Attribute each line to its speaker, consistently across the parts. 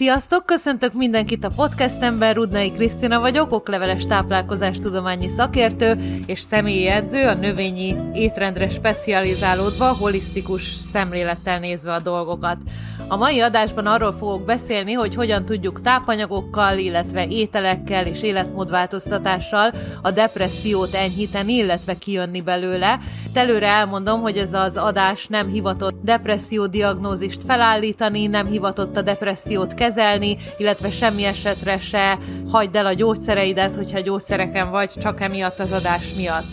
Speaker 1: Sziasztok! Köszöntök mindenkit a podcastemben, Rudnai Krisztina vagyok, okleveles táplálkozás tudományi szakértő és személyi edző, a növényi étrendre specializálódva, holisztikus szemlélettel nézve a dolgokat. A mai adásban arról fogok beszélni, hogy hogyan tudjuk tápanyagokkal, illetve ételekkel és életmódváltoztatással a depressziót enyhíteni, illetve kijönni belőle. Előre elmondom, hogy ez az adás nem hivatott depresszió diagnózist felállítani, nem hivatott a depressziót kezelni, illetve semmi esetre se hagyd el a gyógyszereidet, hogyha gyógyszereken vagy, csak emiatt az adás miatt.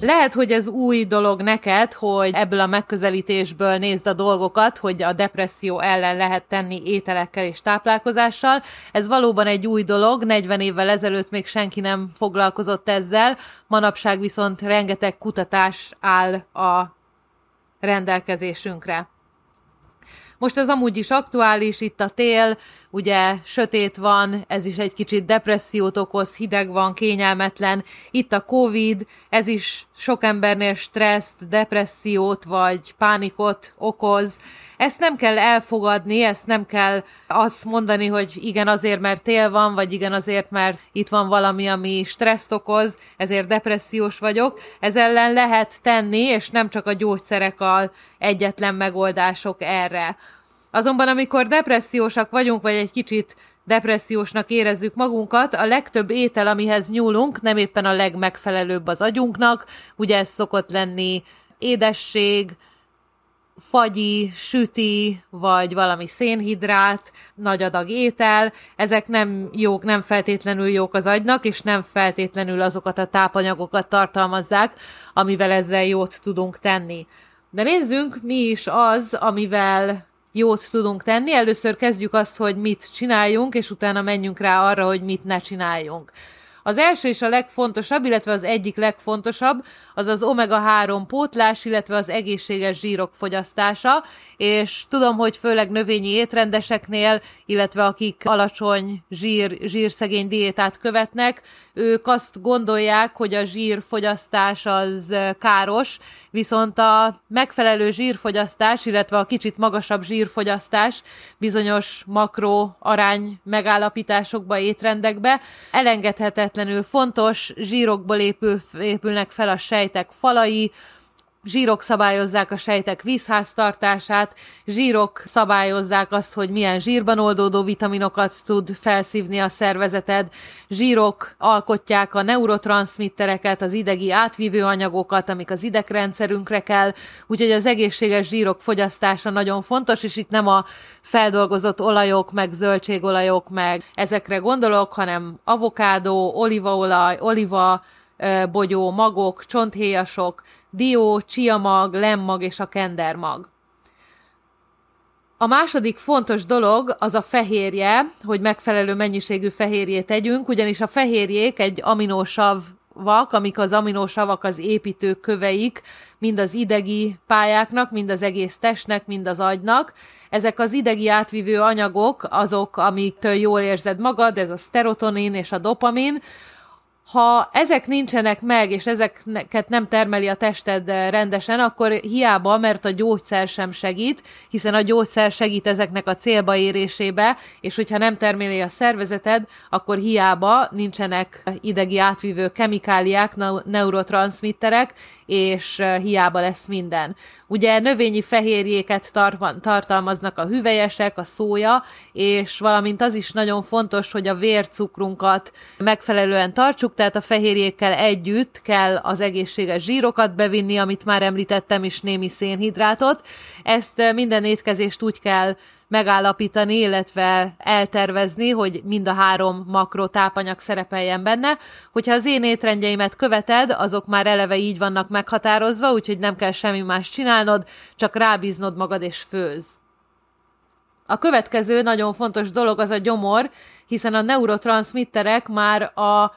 Speaker 1: Lehet, hogy ez új dolog neked, hogy ebből a megközelítésből nézd a dolgokat, hogy a depresszió ellen lehet tenni ételekkel és táplálkozással. Ez valóban egy új dolog, 40 évvel ezelőtt még senki nem foglalkozott ezzel, manapság viszont rengeteg kutatás áll a rendelkezésünkre. Most ez amúgy is aktuális, itt a tél, ugye sötét van, ez is egy kicsit depressziót okoz, hideg van, kényelmetlen. Itt a Covid, ez is sok embernél stresszt, depressziót vagy pánikot okoz. Ezt nem kell elfogadni, ezt nem kell azt mondani, hogy igen azért, mert tél van, vagy igen azért, mert itt van valami, ami stresszt okoz, ezért depressziós vagyok. Ez ellen lehet tenni, és nem csak a gyógyszerek a egyetlen megoldások erre. Azonban amikor depressziósak vagyunk, vagy egy kicsit depressziósnak érezzük magunkat, a legtöbb étel, amihez nyúlunk, nem éppen a legmegfelelőbb az agyunknak, ugye ez szokott lenni édesség, fagyi, süti, vagy valami szénhidrát, nagy adag étel, ezek nem jók, nem feltétlenül jók az agynak, és nem feltétlenül azokat a tápanyagokat tartalmazzák, amivel ezzel jót tudunk tenni. De nézzünk, mi is az, amivel jót tudunk tenni. Először kezdjük azt, hogy mit csináljunk, és utána menjünk rá arra, hogy mit ne csináljunk. Az első és a legfontosabb, illetve az egyik legfontosabb, az az omega-3 pótlás, illetve az egészséges zsírok fogyasztása, és tudom, hogy főleg növényi étrendeseknél, illetve akik alacsony zsír, zsírszegény diétát követnek, ők azt gondolják, hogy a zsírfogyasztás az káros, viszont a megfelelő zsírfogyasztás, illetve a kicsit magasabb zsírfogyasztás bizonyos makro arány megállapításokba, étrendekbe elengedhetetlenül fontos, zsírokból épül, épülnek fel a sejtek falai, zsírok szabályozzák a sejtek vízháztartását, zsírok szabályozzák azt, hogy milyen zsírban oldódó vitaminokat tud felszívni a szervezeted, zsírok alkotják a neurotranszmittereket, az idegi átvívő anyagokat, amik az idegrendszerünkre kell, úgyhogy az egészséges zsírok fogyasztása nagyon fontos, és itt nem a feldolgozott olajok, meg zöldségolajok, meg ezekre gondolok, hanem avokádó, olívaolaj, oliva, bogyó, magok, csonthéjasok, dió, csiamag, lemmag és a kendermag. A második fontos dolog az a fehérje, hogy megfelelő mennyiségű fehérjét tegyünk, ugyanis a fehérjék egy aminósav vak, amik az aminósavak az építő köveik, mind az idegi pályáknak, mind az egész testnek, mind az agynak. Ezek az idegi átvívő anyagok azok, amiktől jól érzed magad, ez a szterotonin és a dopamin, ha ezek nincsenek meg, és ezeket nem termeli a tested eh, rendesen, akkor hiába, mert a gyógyszer sem segít, hiszen a gyógyszer segít ezeknek a célba érésébe, és hogyha nem termeli a szervezeted, akkor hiába nincsenek idegi átvívő kemikáliák, neurotranszmitterek, és eh, hiába lesz minden. Ugye növényi fehérjéket tar- tartalmaznak a hüvelyesek, a szója, és valamint az is nagyon fontos, hogy a vércukrunkat megfelelően tartsuk, tehát a fehérjékkel együtt kell az egészséges zsírokat bevinni, amit már említettem, és némi szénhidrátot. Ezt minden étkezést úgy kell megállapítani, illetve eltervezni, hogy mind a három makro tápanyag szerepeljen benne. Hogyha az én étrendjeimet követed, azok már eleve így vannak meghatározva, úgyhogy nem kell semmi más csinálnod, csak rábíznod magad és főz. A következő nagyon fontos dolog az a gyomor, hiszen a neurotranszmitterek már a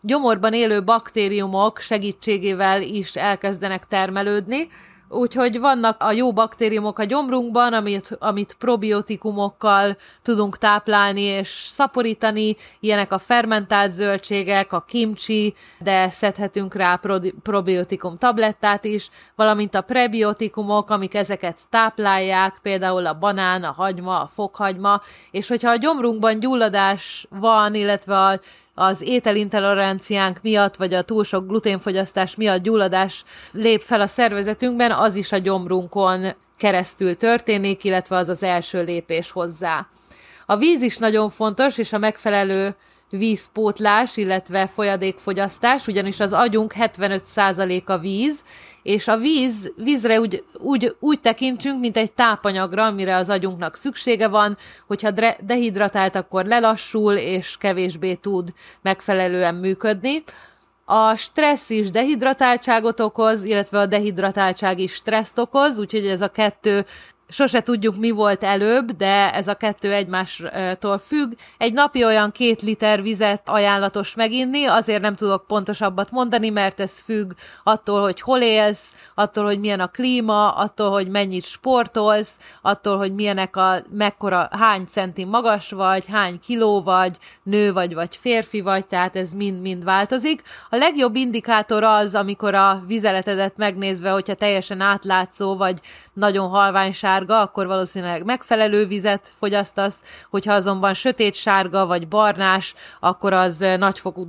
Speaker 1: gyomorban élő baktériumok segítségével is elkezdenek termelődni, Úgyhogy vannak a jó baktériumok a gyomrunkban, amit, amit probiotikumokkal tudunk táplálni és szaporítani, ilyenek a fermentált zöldségek, a kimchi, de szedhetünk rá pro- probiotikum tablettát is, valamint a prebiotikumok, amik ezeket táplálják, például a banán, a hagyma, a fokhagyma, és hogyha a gyomrunkban gyulladás van, illetve a az ételintoleranciánk miatt, vagy a túl sok gluténfogyasztás miatt gyulladás lép fel a szervezetünkben, az is a gyomrunkon keresztül történik, illetve az az első lépés hozzá. A víz is nagyon fontos, és a megfelelő vízpótlás, illetve folyadékfogyasztás, ugyanis az agyunk 75%-a víz, és a víz, vízre úgy, úgy, úgy tekintsünk, mint egy tápanyagra, amire az agyunknak szüksége van, hogyha dehidratált, akkor lelassul, és kevésbé tud megfelelően működni. A stressz is dehidratáltságot okoz, illetve a dehidratáltság is stresszt okoz, úgyhogy ez a kettő sose tudjuk, mi volt előbb, de ez a kettő egymástól függ. Egy napi olyan két liter vizet ajánlatos meginni, azért nem tudok pontosabbat mondani, mert ez függ attól, hogy hol élsz, attól, hogy milyen a klíma, attól, hogy mennyit sportolsz, attól, hogy milyenek a, mekkora, hány centi magas vagy, hány kiló vagy, nő vagy, vagy férfi vagy, tehát ez mind-mind változik. A legjobb indikátor az, amikor a vizeletedet megnézve, hogyha teljesen átlátszó, vagy nagyon halványság, sárga, akkor valószínűleg megfelelő vizet fogyasztasz, hogyha azonban sötét sárga vagy barnás, akkor az nagyfokú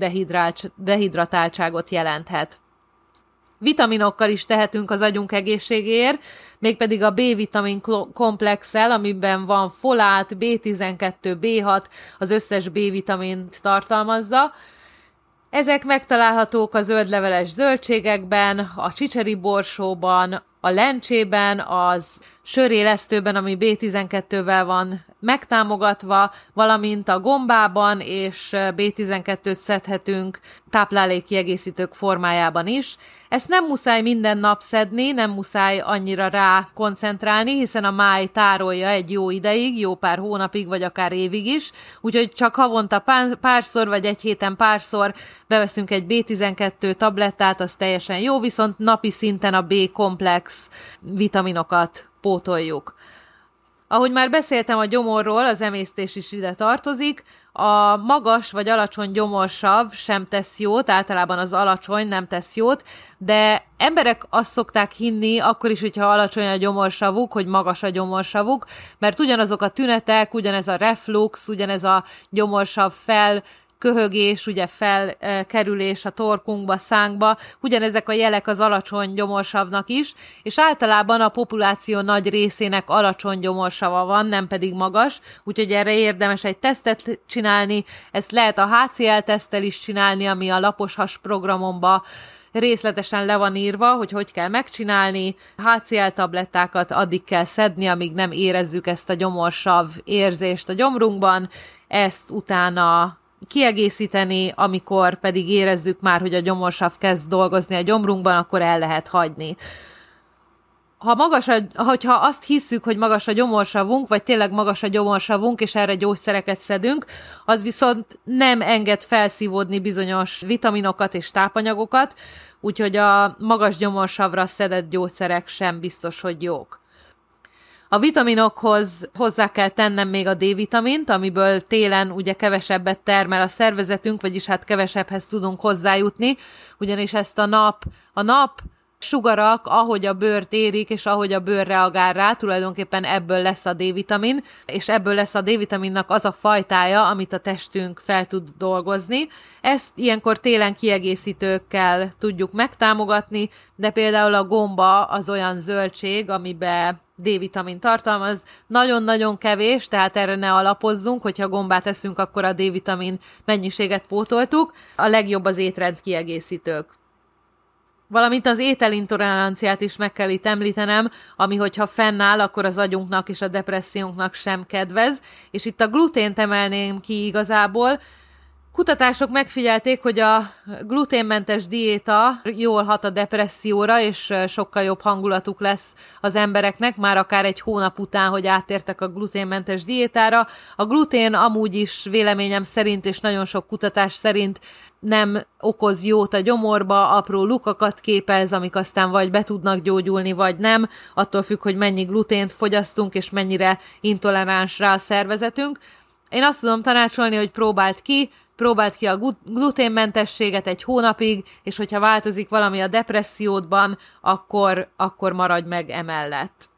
Speaker 1: dehidratáltságot jelenthet. Vitaminokkal is tehetünk az agyunk egészségéért, mégpedig a B-vitamin komplexel, amiben van folát, B12, B6, az összes B-vitamint tartalmazza, ezek megtalálhatók a zöldleveles zöldségekben, a csicseri borsóban, a lencsében, az sörélesztőben, ami B12-vel van megtámogatva, valamint a gombában, és B12-t szedhetünk táplálékkiegészítők formájában is. Ezt nem muszáj minden nap szedni, nem muszáj annyira rá koncentrálni, hiszen a máj tárolja egy jó ideig, jó pár hónapig, vagy akár évig is, úgyhogy csak havonta párszor, vagy egy héten párszor beveszünk egy B12 tablettát, az teljesen jó, viszont napi szinten a B-komplex vitaminokat pótoljuk. Ahogy már beszéltem a gyomorról, az emésztés is ide tartozik, a magas vagy alacsony gyomorsav sem tesz jót, általában az alacsony nem tesz jót, de emberek azt szokták hinni, akkor is, hogyha alacsony a gyomorsavuk, hogy magas a gyomorsavuk, mert ugyanazok a tünetek, ugyanez a reflux, ugyanez a gyomorsav fel köhögés, ugye felkerülés a torkunkba, szánkba, ugyanezek a jelek az alacsony gyomorsavnak is, és általában a populáció nagy részének alacsony gyomorsava van, nem pedig magas, úgyhogy erre érdemes egy tesztet csinálni, ezt lehet a HCL-tesztel is csinálni, ami a lapos has programomba részletesen le van írva, hogy hogy kell megcsinálni. HCL tablettákat addig kell szedni, amíg nem érezzük ezt a gyomorsav érzést a gyomrunkban, ezt utána kiegészíteni, amikor pedig érezzük már, hogy a gyomorsav kezd dolgozni a gyomrunkban, akkor el lehet hagyni. Ha magas a, hogyha azt hisszük, hogy magas a gyomorsavunk, vagy tényleg magas a gyomorsavunk, és erre gyógyszereket szedünk, az viszont nem enged felszívódni bizonyos vitaminokat és tápanyagokat, úgyhogy a magas gyomorsavra szedett gyógyszerek sem biztos, hogy jók. A vitaminokhoz hozzá kell tennem még a D-vitamint, amiből télen ugye kevesebbet termel a szervezetünk, vagyis hát kevesebbhez tudunk hozzájutni, ugyanis ezt a nap, a nap sugarak, ahogy a bőrt érik, és ahogy a bőr reagál rá, tulajdonképpen ebből lesz a D-vitamin, és ebből lesz a D-vitaminnak az a fajtája, amit a testünk fel tud dolgozni. Ezt ilyenkor télen kiegészítőkkel tudjuk megtámogatni, de például a gomba az olyan zöldség, amiben D-vitamin tartalmaz, nagyon-nagyon kevés, tehát erre ne alapozzunk, hogyha gombát eszünk, akkor a D-vitamin mennyiséget pótoltuk. A legjobb az étrend kiegészítők. Valamint az ételintoleranciát is meg kell itt említenem, ami hogyha fennáll, akkor az agyunknak és a depressziónknak sem kedvez, és itt a glutént emelném ki igazából, Kutatások megfigyelték, hogy a gluténmentes diéta jól hat a depresszióra, és sokkal jobb hangulatuk lesz az embereknek, már akár egy hónap után, hogy áttértek a gluténmentes diétára. A glutén amúgy is véleményem szerint, és nagyon sok kutatás szerint nem okoz jót a gyomorba, apró lukakat képez, amik aztán vagy be tudnak gyógyulni, vagy nem, attól függ, hogy mennyi glutént fogyasztunk, és mennyire intoleráns rá a szervezetünk. Én azt tudom tanácsolni, hogy próbált ki, próbáld ki a gluténmentességet egy hónapig, és hogyha változik valami a depressziódban, akkor, akkor maradj meg emellett.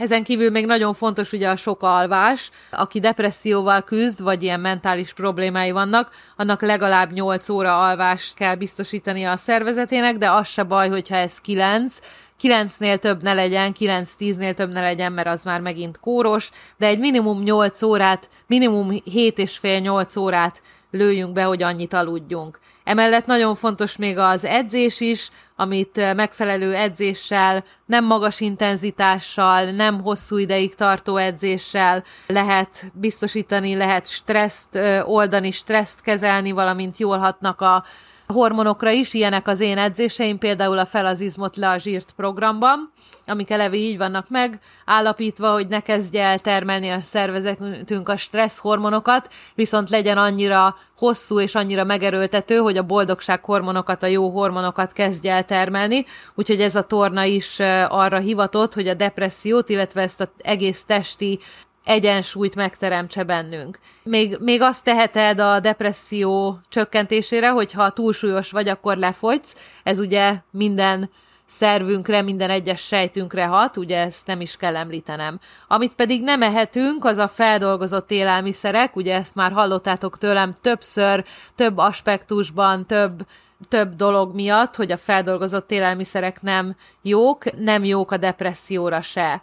Speaker 1: Ezen kívül még nagyon fontos ugye a sok alvás. Aki depresszióval küzd, vagy ilyen mentális problémái vannak, annak legalább 8 óra alvást kell biztosítani a szervezetének, de az se baj, hogyha ez 9, 9-nél több ne legyen, 9-10-nél több ne legyen, mert az már megint kóros, de egy minimum 8 órát, minimum 7 és fél 8 órát lőjünk be, hogy annyit aludjunk. Emellett nagyon fontos még az edzés is, amit megfelelő edzéssel, nem magas intenzitással, nem hosszú ideig tartó edzéssel lehet biztosítani, lehet stresszt oldani, stresszt kezelni, valamint jól hatnak a hormonokra is, ilyenek az én edzéseim, például a fel az le a zsírt programban, amik eleve így vannak meg, állapítva, hogy ne kezdje el termelni a szervezetünk a stressz hormonokat, viszont legyen annyira hosszú és annyira megerőltető, hogy a boldogság hormonokat, a jó hormonokat kezdje el termelni, úgyhogy ez a torna is arra hivatott, hogy a depressziót, illetve ezt az egész testi egyensúlyt megteremtse bennünk. Még, még azt teheted a depresszió csökkentésére, hogy ha túlsúlyos vagy, akkor lefogysz. Ez ugye minden szervünkre, minden egyes sejtünkre hat, ugye ezt nem is kell említenem. Amit pedig nem ehetünk, az a feldolgozott élelmiszerek, ugye ezt már hallottátok tőlem többször, több aspektusban, több több dolog miatt, hogy a feldolgozott élelmiszerek nem jók, nem jók a depresszióra se.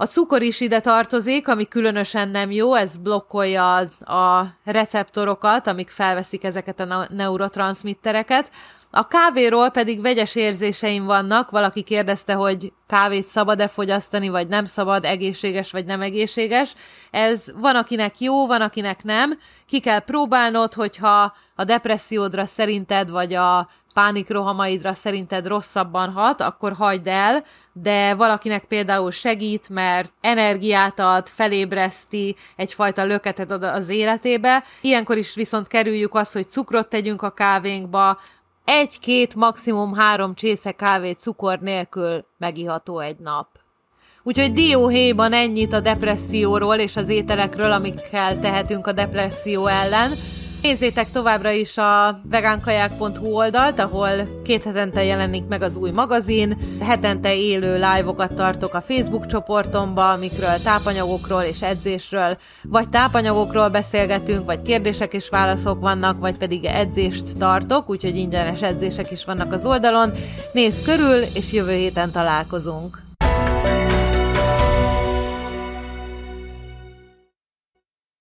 Speaker 1: A cukor is ide tartozik, ami különösen nem jó, ez blokkolja a receptorokat, amik felveszik ezeket a neurotranszmittereket. A kávéról pedig vegyes érzéseim vannak, valaki kérdezte, hogy kávét szabad-e fogyasztani, vagy nem szabad, egészséges vagy nem egészséges. Ez van, akinek jó, van, akinek nem. Ki kell próbálnod, hogyha a depressziódra szerinted, vagy a pánikrohamaidra szerinted rosszabban hat, akkor hagyd el, de valakinek például segít, mert energiát ad, felébreszti, egyfajta löketet ad az életébe. Ilyenkor is viszont kerüljük azt, hogy cukrot tegyünk a kávénkba, egy-két, maximum három csésze kávé cukor nélkül megiható egy nap. Úgyhogy dióhéjban ennyit a depresszióról és az ételekről, amikkel tehetünk a depresszió ellen. Nézzétek továbbra is a vegánkaják.hu oldalt, ahol két hetente jelenik meg az új magazin, hetente élő live-okat tartok a Facebook csoportomba, amikről tápanyagokról és edzésről, vagy tápanyagokról beszélgetünk, vagy kérdések és válaszok vannak, vagy pedig edzést tartok, úgyhogy ingyenes edzések is vannak az oldalon. Nézz körül, és jövő héten találkozunk!